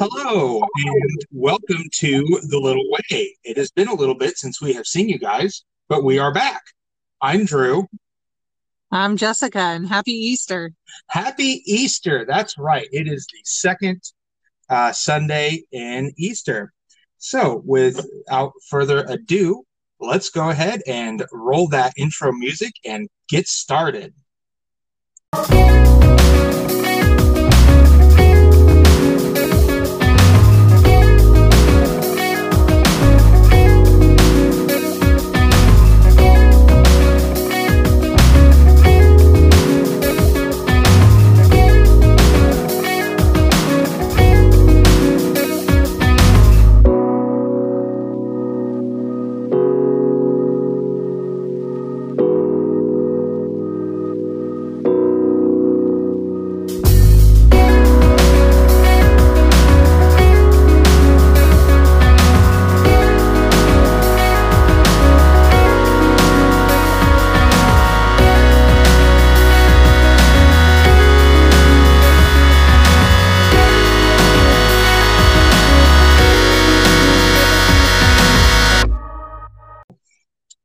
Hello and welcome to The Little Way. It has been a little bit since we have seen you guys, but we are back. I'm Drew. I'm Jessica, and happy Easter. Happy Easter. That's right. It is the second uh, Sunday in Easter. So, without further ado, let's go ahead and roll that intro music and get started.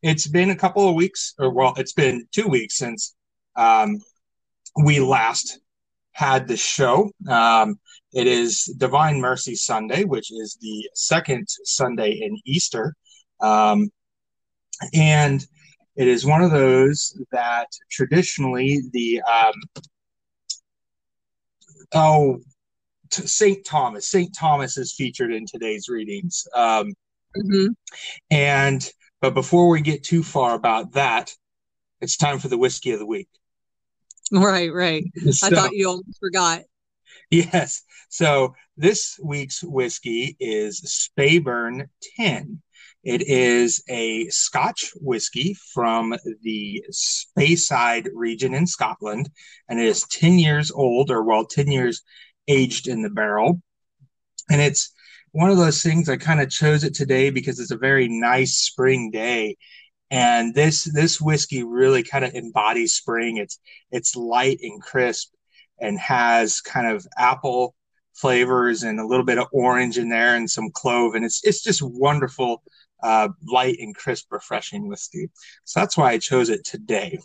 It's been a couple of weeks, or well, it's been two weeks since um, we last had the show. Um, it is Divine Mercy Sunday, which is the second Sunday in Easter. Um, and it is one of those that traditionally the um, oh Saint Thomas Saint Thomas is featured in today's readings, um, mm-hmm. and but before we get too far about that, it's time for the whiskey of the week. Right, right. So, I thought you almost forgot. Yes. So this week's whiskey is Speyburn 10. It is a Scotch whiskey from the Speyside region in Scotland, and it is 10 years old, or well, 10 years aged in the barrel. And it's one of those things I kind of chose it today because it's a very nice spring day. And this this whiskey really kind of embodies spring. It's it's light and crisp and has kind of apple flavors and a little bit of orange in there and some clove. And it's it's just wonderful, uh, light and crisp, refreshing whiskey. So that's why I chose it today.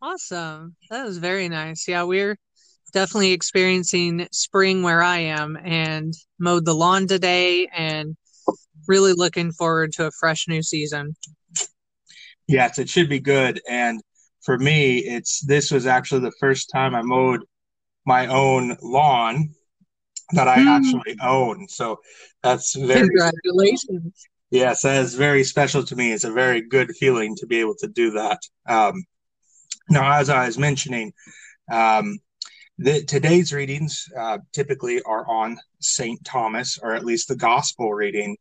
Awesome. That was very nice. Yeah, we're definitely experiencing spring where I am and mowed the lawn today and really looking forward to a fresh new season. Yes, it should be good. And for me, it's this was actually the first time I mowed my own lawn that I mm. actually own. So that's very congratulations. Yes, that is very special to me. It's a very good feeling to be able to do that. Um, now, as I was mentioning, um, the, today's readings uh, typically are on St. Thomas, or at least the gospel reading.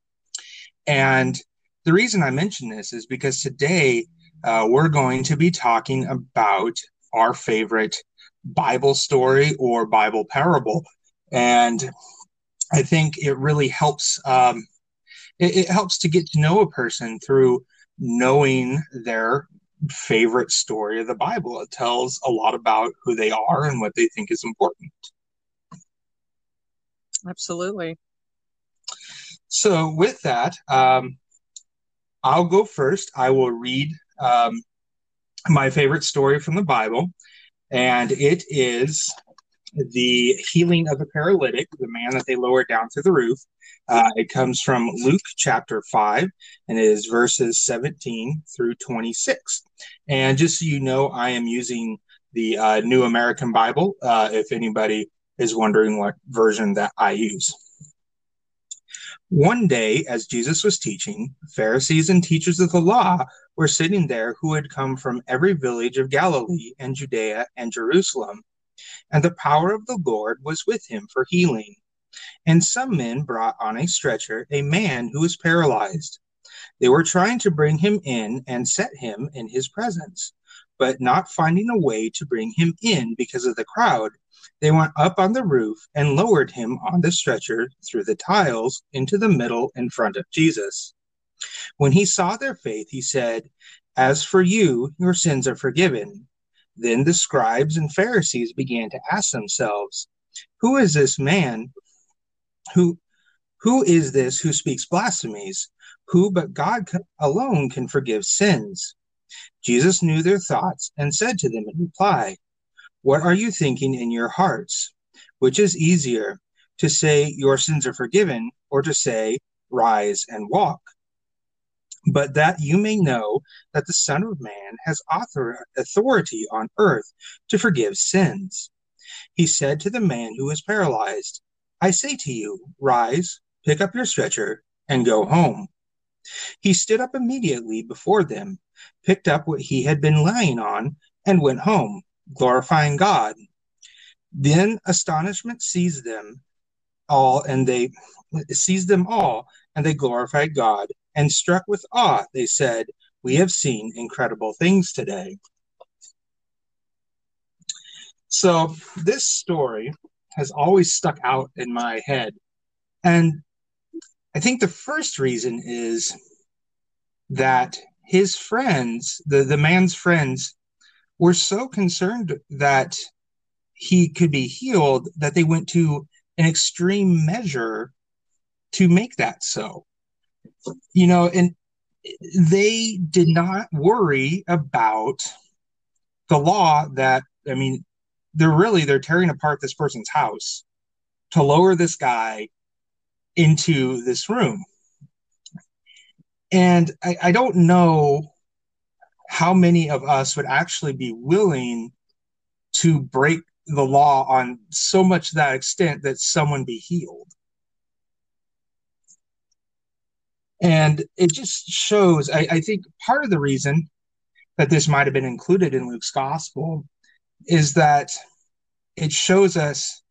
And the reason I mention this is because today uh, we're going to be talking about our favorite Bible story or Bible parable. And I think it really helps. Um, it, it helps to get to know a person through knowing their favorite story of the Bible. It tells a lot about who they are and what they think is important. Absolutely. So, with that, um, I'll go first. I will read um, my favorite story from the Bible, and it is the healing of the paralytic, the man that they lowered down through the roof. Uh, it comes from Luke chapter 5 and it is verses 17 through 26. And just so you know, I am using the uh, New American Bible uh, if anybody is wondering what version that I use. One day, as Jesus was teaching, Pharisees and teachers of the law were sitting there who had come from every village of Galilee and Judea and Jerusalem and the power of the Lord was with him for healing. And some men brought on a stretcher a man who was paralyzed. They were trying to bring him in and set him in his presence, but not finding a way to bring him in because of the crowd, they went up on the roof and lowered him on the stretcher through the tiles into the middle in front of Jesus. When he saw their faith, he said, As for you, your sins are forgiven. Then the scribes and Pharisees began to ask themselves, Who is this man Who who is this who speaks blasphemies? Who but God alone can forgive sins? Jesus knew their thoughts and said to them in reply, What are you thinking in your hearts? Which is easier, to say, Your sins are forgiven, or to say, Rise and walk? But that you may know that the Son of Man has author- authority on earth to forgive sins. He said to the man who was paralyzed, I say to you, Rise, pick up your stretcher, and go home. He stood up immediately before them, picked up what he had been lying on, and went home, glorifying God. Then astonishment seized them all, and they seized them all, and they glorified God. And struck with awe, they said, We have seen incredible things today. So, this story has always stuck out in my head. And I think the first reason is that his friends, the, the man's friends, were so concerned that he could be healed that they went to an extreme measure to make that so. You know, and they did not worry about the law that, I mean, they're really they're tearing apart this person's house to lower this guy into this room. And I, I don't know how many of us would actually be willing to break the law on so much that extent that someone be healed. And it just shows, I, I think part of the reason that this might have been included in Luke's gospel is that it shows us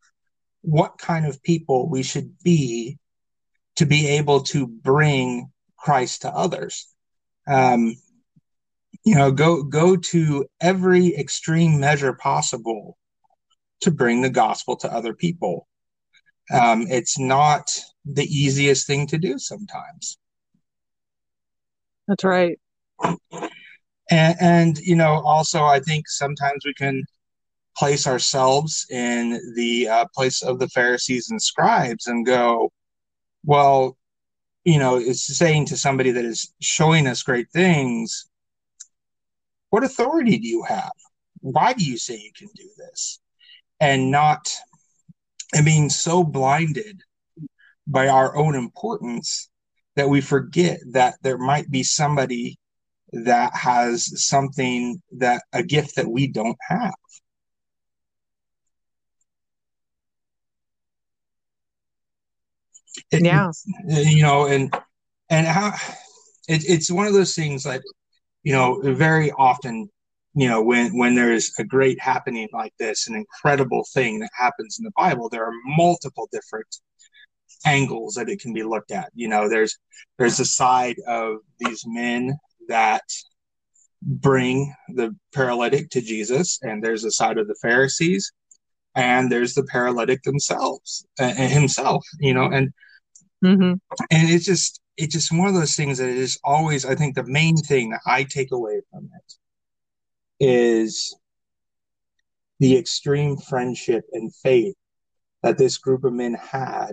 what kind of people we should be to be able to bring Christ to others. Um, you know, go go to every extreme measure possible to bring the gospel to other people. Um, it's not the easiest thing to do sometimes. That's right. And, and you know, also, I think sometimes we can place ourselves in the uh, place of the Pharisees and scribes and go, well, you know, it's saying to somebody that is showing us great things, what authority do you have? Why do you say you can do this? And not, and being so blinded by our own importance that we forget that there might be somebody that has something that a gift that we don't have. It, yeah. You know, and and how it, it's one of those things that you know very often you know when when there's a great happening like this an incredible thing that happens in the bible there are multiple different angles that it can be looked at you know there's there's the side of these men that bring the paralytic to jesus and there's a side of the pharisees and there's the paralytic themselves uh, himself you know and mm-hmm. and it's just it's just one of those things that is always i think the main thing that i take away from it is the extreme friendship and faith that this group of men had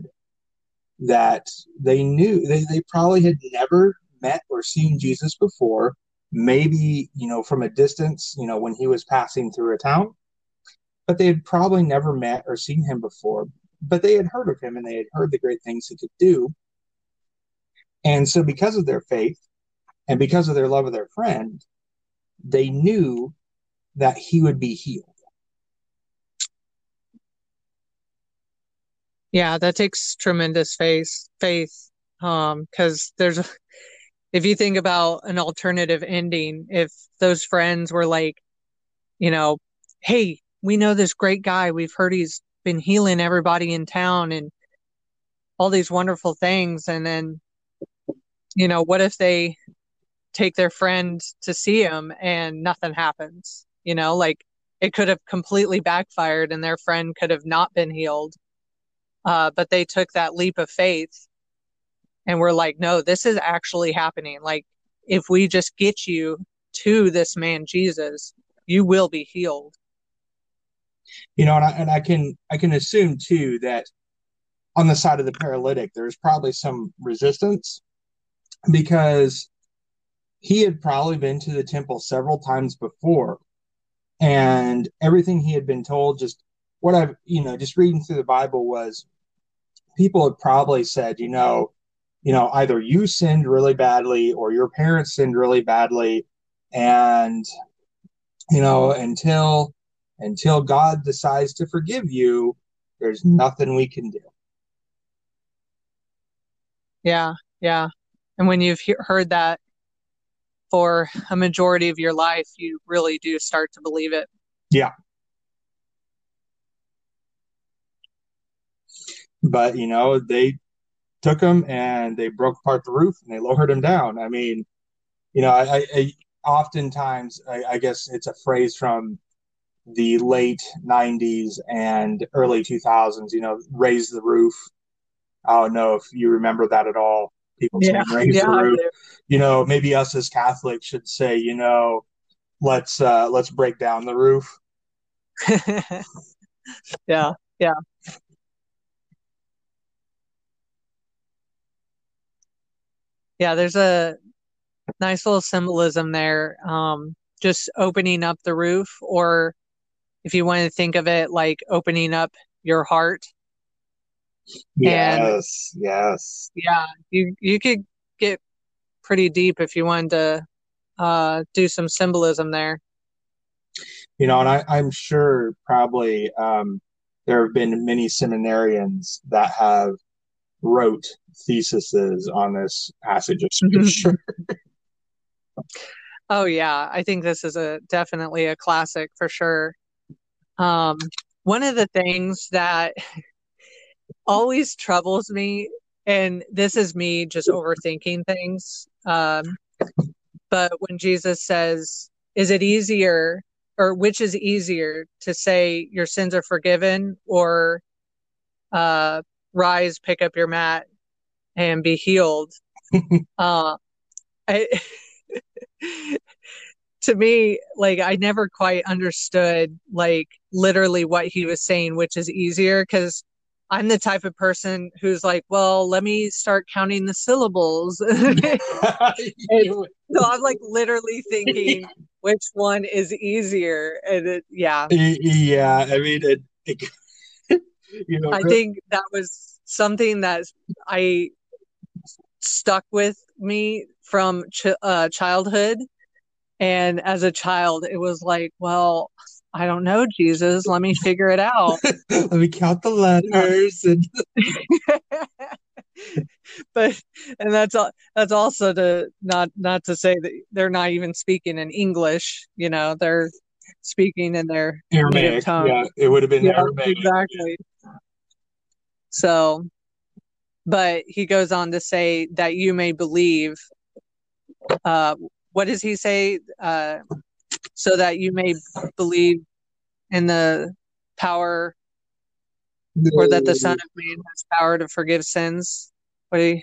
that they knew they, they probably had never met or seen jesus before maybe you know from a distance you know when he was passing through a town but they had probably never met or seen him before but they had heard of him and they had heard the great things he could do. And so because of their faith and because of their love of their friend they knew that he would be healed Yeah, that takes tremendous faith faith um cuz there's if you think about an alternative ending if those friends were like you know hey we know this great guy. We've heard he's been healing everybody in town and all these wonderful things. And then you know what if they take their friend to see him and nothing happens? You know like it could have completely backfired and their friend could have not been healed uh, but they took that leap of faith and were like, no, this is actually happening. Like, if we just get you to this man Jesus, you will be healed. You know, and I, and I can I can assume too that on the side of the paralytic, there's probably some resistance because he had probably been to the temple several times before and everything he had been told just what i've you know just reading through the bible was people had probably said you know you know either you sinned really badly or your parents sinned really badly and you know until until god decides to forgive you there's nothing we can do yeah yeah and when you've he- heard that for a majority of your life, you really do start to believe it. Yeah. But, you know, they took him and they broke apart the roof and they lowered him down. I mean, you know, I, I oftentimes, I, I guess it's a phrase from the late 90s and early 2000s, you know, raise the roof. I don't know if you remember that at all people yeah, raise yeah, the roof. You know, maybe us as Catholics should say, you know, let's uh let's break down the roof. yeah, yeah. Yeah, there's a nice little symbolism there. Um, just opening up the roof, or if you want to think of it like opening up your heart Yes, and, yes. Yeah, you you could get pretty deep if you wanted to uh, do some symbolism there. You know, and I, I'm sure probably um, there have been many seminarians that have wrote theses on this passage of scripture. oh yeah, I think this is a definitely a classic for sure. Um, one of the things that always troubles me and this is me just overthinking things um, but when jesus says is it easier or which is easier to say your sins are forgiven or uh, rise pick up your mat and be healed uh, I, to me like i never quite understood like literally what he was saying which is easier because I'm the type of person who's like, well, let me start counting the syllables. so I'm like literally thinking which one is easier. And it, yeah. Yeah. I mean, it, it, you know, I think that was something that I stuck with me from ch- uh, childhood. And as a child, it was like, well, I don't know, Jesus. Let me figure it out. Let me count the letters and but and that's all that's also to not not to say that they're not even speaking in English, you know, they're speaking in their Aramaic tongue. Yeah, it would have been yeah, Aramaic. Exactly. So but he goes on to say that you may believe uh what does he say? Uh so that you may believe in the power or that the Son of Man has power to forgive sins. What do you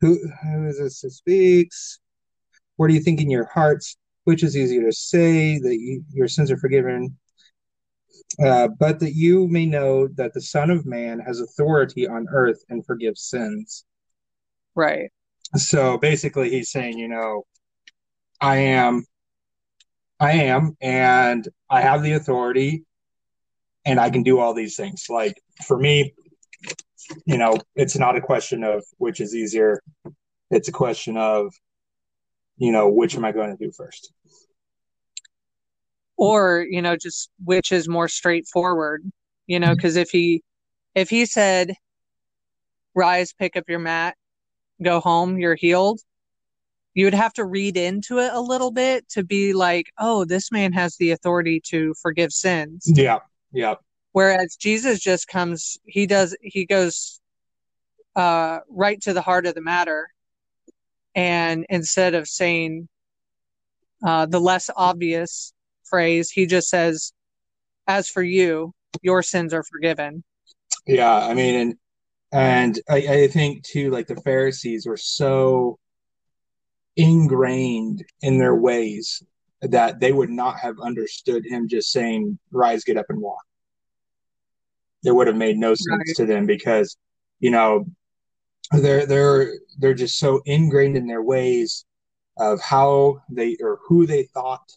who who is this that speaks? What do you think in your hearts? Which is easier to say that you, your sins are forgiven, uh, but that you may know that the Son of Man has authority on earth and forgives sins. Right. So basically, he's saying, you know, I am I am, and I have the authority, and I can do all these things. Like for me, you know, it's not a question of which is easier. It's a question of, you know, which am I going to do first? Or, you know, just which is more straightforward, you know, because mm-hmm. if he if he said, rise, pick up your mat, go home, you're healed, you would have to read into it a little bit to be like, oh, this man has the authority to forgive sins. Yeah. Yeah. Whereas Jesus just comes, he does, he goes uh, right to the heart of the matter. And instead of saying uh, the less obvious phrase, he just says, as for you, your sins are forgiven. Yeah. I mean, and, and I, I think too, like the Pharisees were so ingrained in their ways that they would not have understood him just saying rise get up and walk it would have made no sense right. to them because you know they're they're they're just so ingrained in their ways of how they or who they thought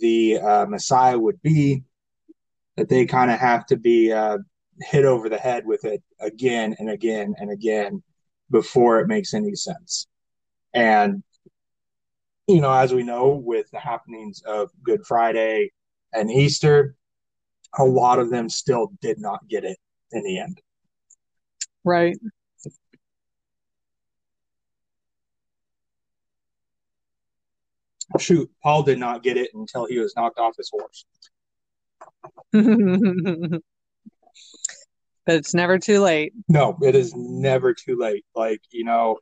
the uh, Messiah would be that they kind of have to be uh, hit over the head with it again and again and again before it makes any sense. And you know, as we know, with the happenings of Good Friday and Easter, a lot of them still did not get it in the end. Right. Shoot, Paul did not get it until he was knocked off his horse. but it's never too late. No, it is never too late. Like, you know,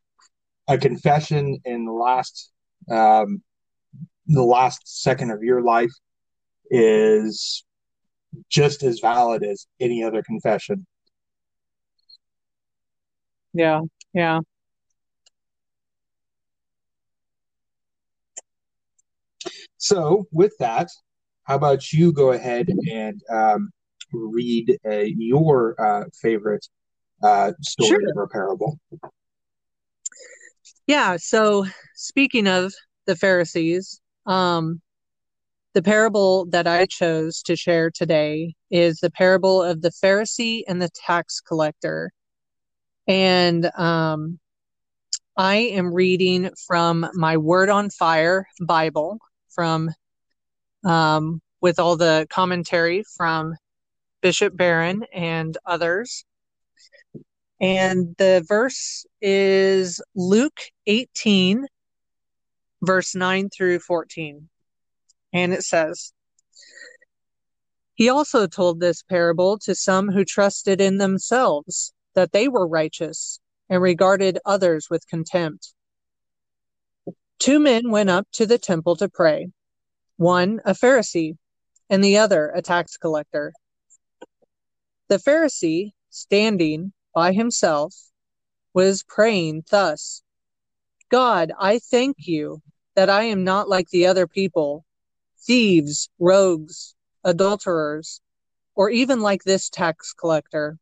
a confession in the last um the last second of your life is just as valid as any other confession. Yeah, yeah. So, with that, how about you go ahead and um, read uh, your uh, favorite uh, story sure. or parable? Yeah. So, speaking of the Pharisees, um, the parable that I chose to share today is the parable of the Pharisee and the tax collector. And um, I am reading from my Word on Fire Bible from um, with all the commentary from Bishop Barron and others. And the verse is Luke 18, verse 9 through 14. And it says, He also told this parable to some who trusted in themselves that they were righteous and regarded others with contempt. Two men went up to the temple to pray, one a Pharisee and the other a tax collector. The Pharisee, standing by himself, was praying thus God, I thank you that I am not like the other people thieves, rogues, adulterers, or even like this tax collector.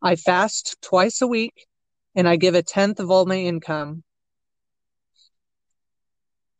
I fast twice a week and I give a tenth of all my income.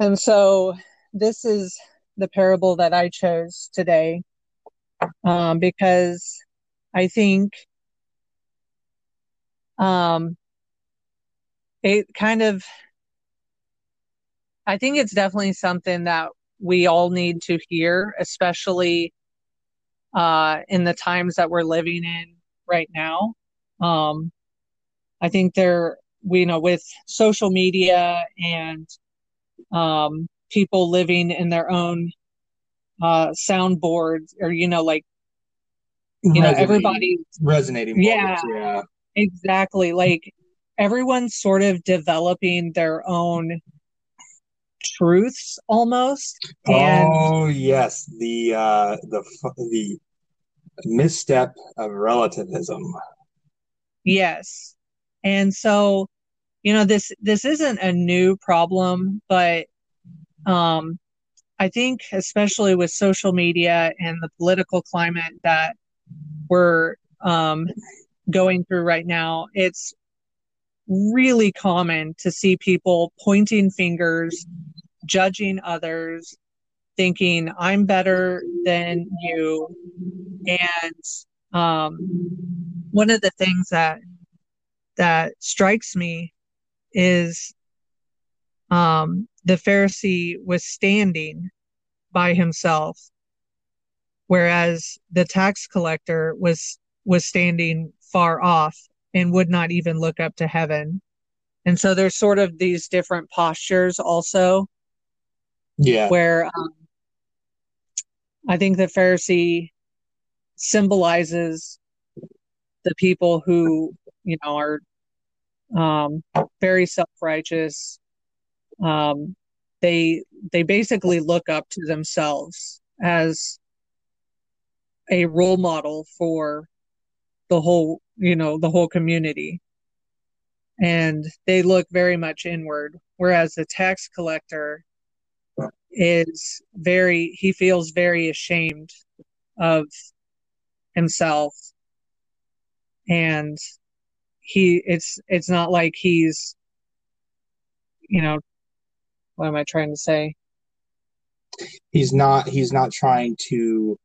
And so this is the parable that I chose today um, because I think um, it kind of, I think it's definitely something that we all need to hear, especially uh, in the times that we're living in right now. Um, I think there, we you know, with social media and um, people living in their own uh, soundboards, or you know, like you know, everybody resonating. Yeah, yeah, exactly. Like everyone's sort of developing their own truths almost. And, oh yes, the uh, the the misstep of relativism. Yes, and so you know this this isn't a new problem, but um, I think especially with social media and the political climate that we're um, going through right now, it's really common to see people pointing fingers judging others, thinking I'm better than you. And um, one of the things that that strikes me is um, the Pharisee was standing by himself, whereas the tax collector was was standing far off and would not even look up to heaven. And so there's sort of these different postures also yeah. Where um, I think the Pharisee symbolizes the people who you know are um, very self-righteous. Um, they they basically look up to themselves as a role model for the whole you know the whole community. And they look very much inward whereas the tax collector is very he feels very ashamed of himself. And he it's it's not like he's you know what am i trying to say? He's not he's not trying to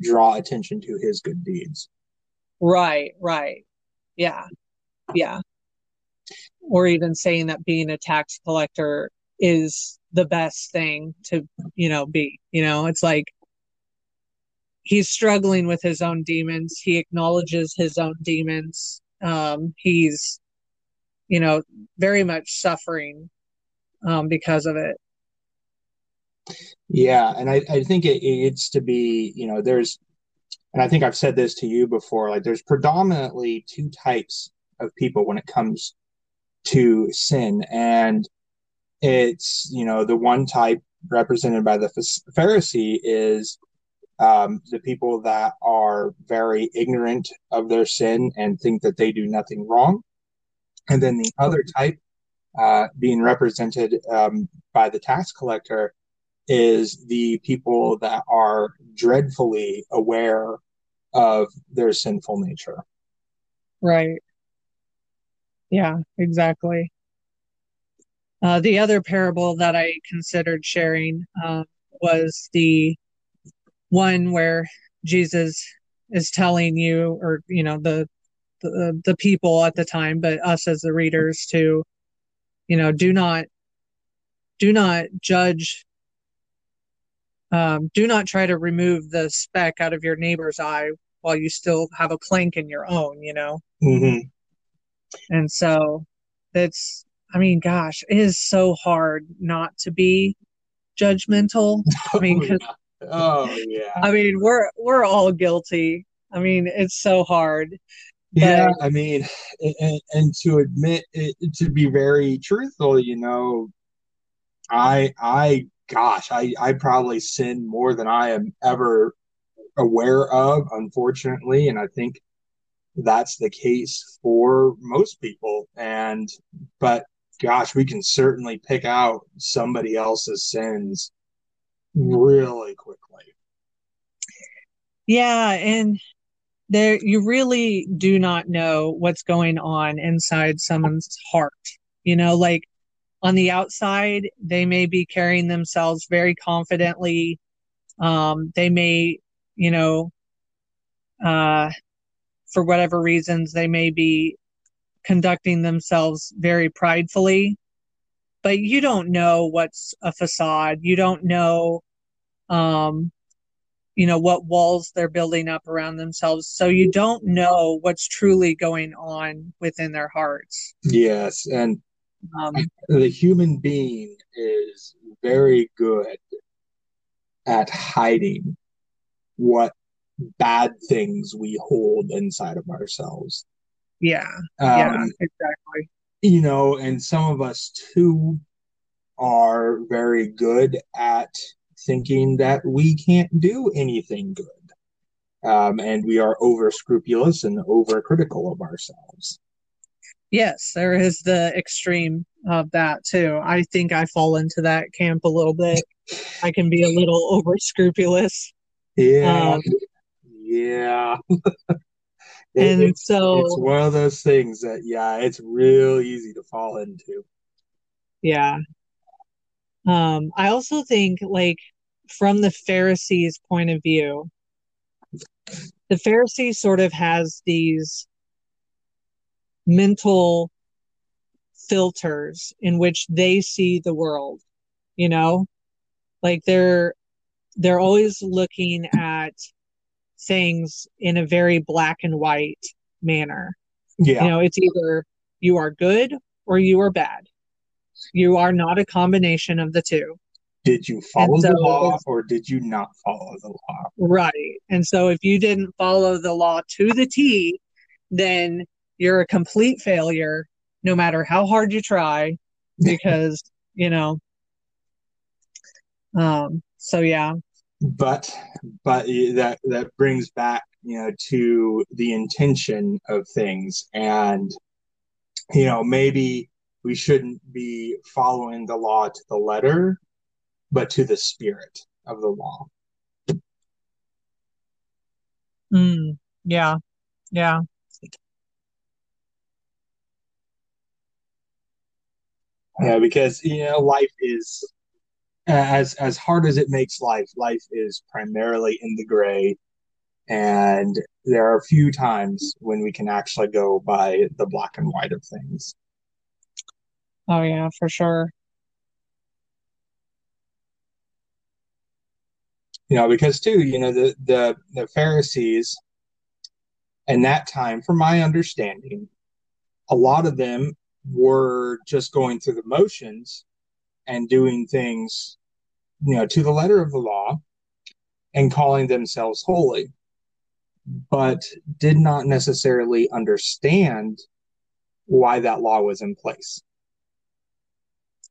draw attention to his good deeds. Right right. Yeah yeah. Or even saying that being a tax collector is the best thing to you know be you know? It's like he's struggling with his own demons. He acknowledges his own demons um he's you know very much suffering um because of it. Yeah and i i think it, it's to be you know there's and i think i've said this to you before like there's predominantly two types of people when it comes to sin. And it's you know the one type represented by the pharisee is um, the people that are very ignorant of their sin and think that they do nothing wrong. And then the other type uh, being represented um, by the tax collector is the people that are dreadfully aware of their sinful nature. Right. Yeah exactly. Uh, the other parable that I considered sharing um, was the one where Jesus is telling you, or you know, the, the the people at the time, but us as the readers, to you know, do not do not judge. Um, do not try to remove the speck out of your neighbor's eye while you still have a plank in your own. You know. Mm-hmm. And so, it's I mean, gosh, it is so hard not to be judgmental. I mean, oh, yeah. Oh yeah. I mean, we're we're all guilty. I mean, it's so hard. Yeah, I mean, and, and to admit it, to be very truthful, you know, I I gosh, I I probably sin more than I am ever aware of, unfortunately, and I think that's the case for most people. And but gosh, we can certainly pick out somebody else's sins really quickly. Yeah, and there you really do not know what's going on inside someone's heart. You know, like on the outside, they may be carrying themselves very confidently. Um, they may, you know, uh, for whatever reasons, they may be conducting themselves very pridefully but you don't know what's a facade you don't know um you know what walls they're building up around themselves so you don't know what's truly going on within their hearts yes and um, the human being is very good at hiding what bad things we hold inside of ourselves yeah. Um, yeah, exactly. You know, and some of us too are very good at thinking that we can't do anything good. Um, and we are over scrupulous and over critical of ourselves. Yes, there is the extreme of that too. I think I fall into that camp a little bit. I can be a little over scrupulous. Yeah. Um, yeah. and it's, so it's one of those things that yeah it's real easy to fall into. Yeah. Um i also think like from the pharisees point of view the pharisee sort of has these mental filters in which they see the world you know? Like they're they're always looking at things in a very black and white manner. Yeah. You know, it's either you are good or you are bad. You are not a combination of the two. Did you follow so, the law or did you not follow the law? Right. And so if you didn't follow the law to the T, then you're a complete failure no matter how hard you try because you know um so yeah but but that that brings back you know to the intention of things. And you know maybe we shouldn't be following the law to the letter but to the spirit of the law. Mm, yeah yeah. Yeah because you know life is as as hard as it makes life life is primarily in the gray. And there are a few times when we can actually go by the black and white of things. Oh yeah for sure. You know because too you know the the the pharisees in that time from my understanding a lot of them were just going through the motions and doing things, you know, to the letter of the law and calling themselves holy, but did not necessarily understand why that law was in place.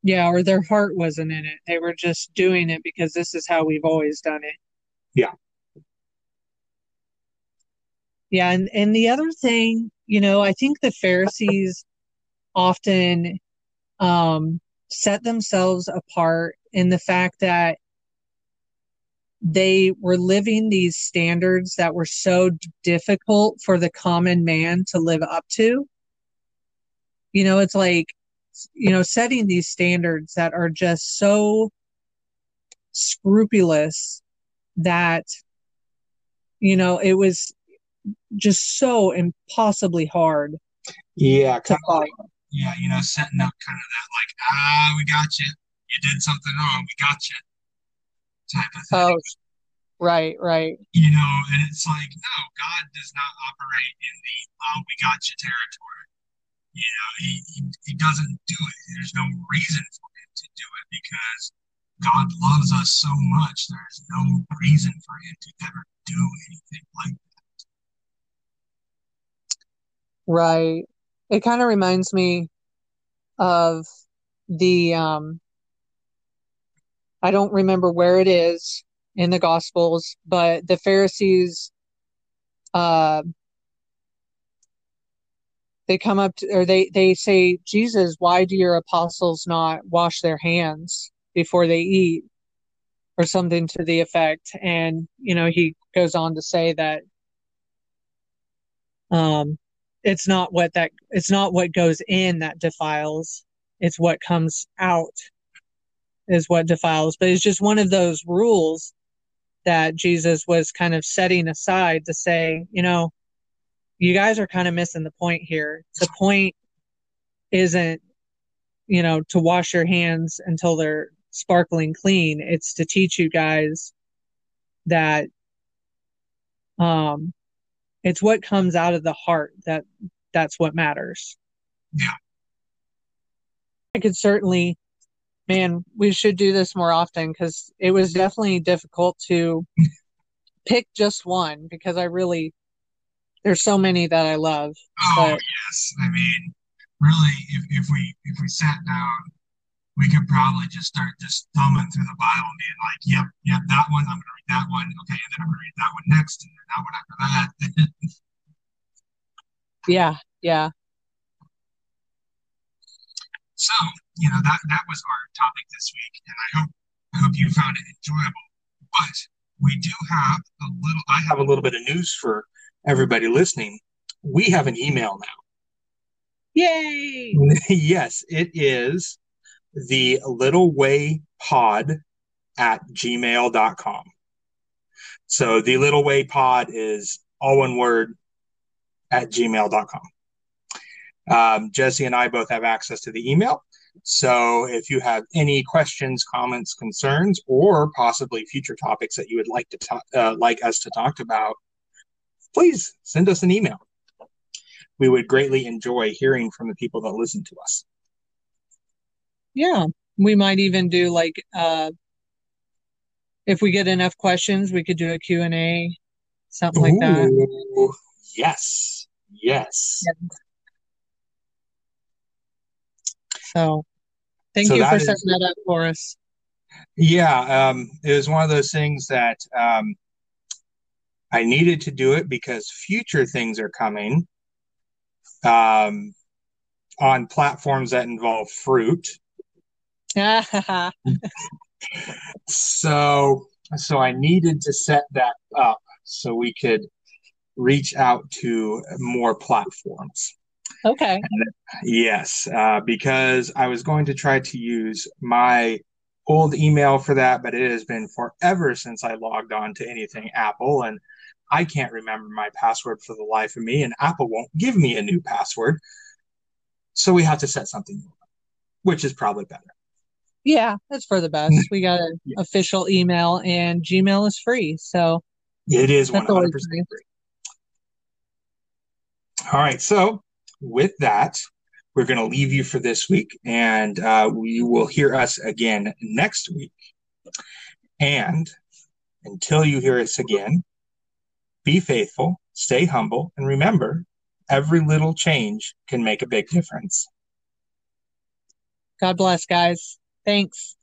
Yeah, or their heart wasn't in it. They were just doing it because this is how we've always done it. Yeah. Yeah, and and the other thing, you know, I think the Pharisees often um set themselves apart in the fact that they were living these standards that were so difficult for the common man to live up to. You know, it's like, you know, setting these standards that are just so scrupulous that, you know, it was just so impossibly hard. Yeah, to follow yeah, you know, setting up kind of that like, ah, we got you. You did something wrong. We got you. Type of thing. Oh, right, right. You know, and it's like, no, God does not operate in the, oh, we got you territory. You know, he, he, he doesn't do it. There's no reason for him to do it because God loves us so much. There's no reason for him to ever do anything like that. Right it kind of reminds me of the um I don't remember where it is in the gospels, but the Pharisees uh they come up to, or they they say Jesus, why do your apostles not wash their hands before they eat? Or something to the effect. And you know he goes on to say that um it's not what that it's not what goes in that defiles. It's what comes out is what defiles. But it's just one of those rules that jesus was kind of setting aside to say you know you guys are kind of missing the point here. The point isn't you know to wash your hands until they're sparkling clean. It's to teach you guys that um it's what comes out of the heart that that's what matters. Yeah. I could certainly, man, we should do this more often because it was definitely difficult to pick just one because I really, there's so many that I love. Oh but, yes, I mean, really, if, if we if we sat down, we could probably just start just thumbing through the Bible and being like, "Yep, yep, that one. I'm gonna read that one. Okay, and then I'm gonna read that one next, and then that one after that." Yeah, yeah. So, you know, that that was our topic this week, and I hope I hope you found it enjoyable. But we do have a little I have a little bit of news for everybody listening. We have an email now. Yay! yes, it is the little way pod at gmail.com. So the little way pod is all one word at gmail.com. Um, Jessie and I both have access to the email. So if you have any questions, comments, concerns, or possibly future topics that you would like to talk, uh, like us to talk about, please send us an email. We would greatly enjoy hearing from the people that listen to us. Yeah, we might even do like uh, if we get enough questions, we could do a Q and A, something like that. Yes, Yes. So thank So you for is- setting that up for us. Yeah, um, it was one of those things that um, I needed to do it because future things are coming um, on platforms that involve fruit. So, so I needed to set that up so we could reach out to more platforms. okay. Yes, uh, because I was going to try to use my old email for that, but it has been forever since I logged on to anything Apple, and I can't remember my password for the life of me, and Apple won't give me a new password. So we have to set something new, which is probably better. Yeah, that's for the best. We got an Yeah. official email and Gmail is free. So it is 100% free. All right. so with that, we're going to leave you for this week, and uh, we will hear us again next week. And until you hear us again, be faithful, stay humble, and remember every little change can make a big difference. God bless, guys. Thanks.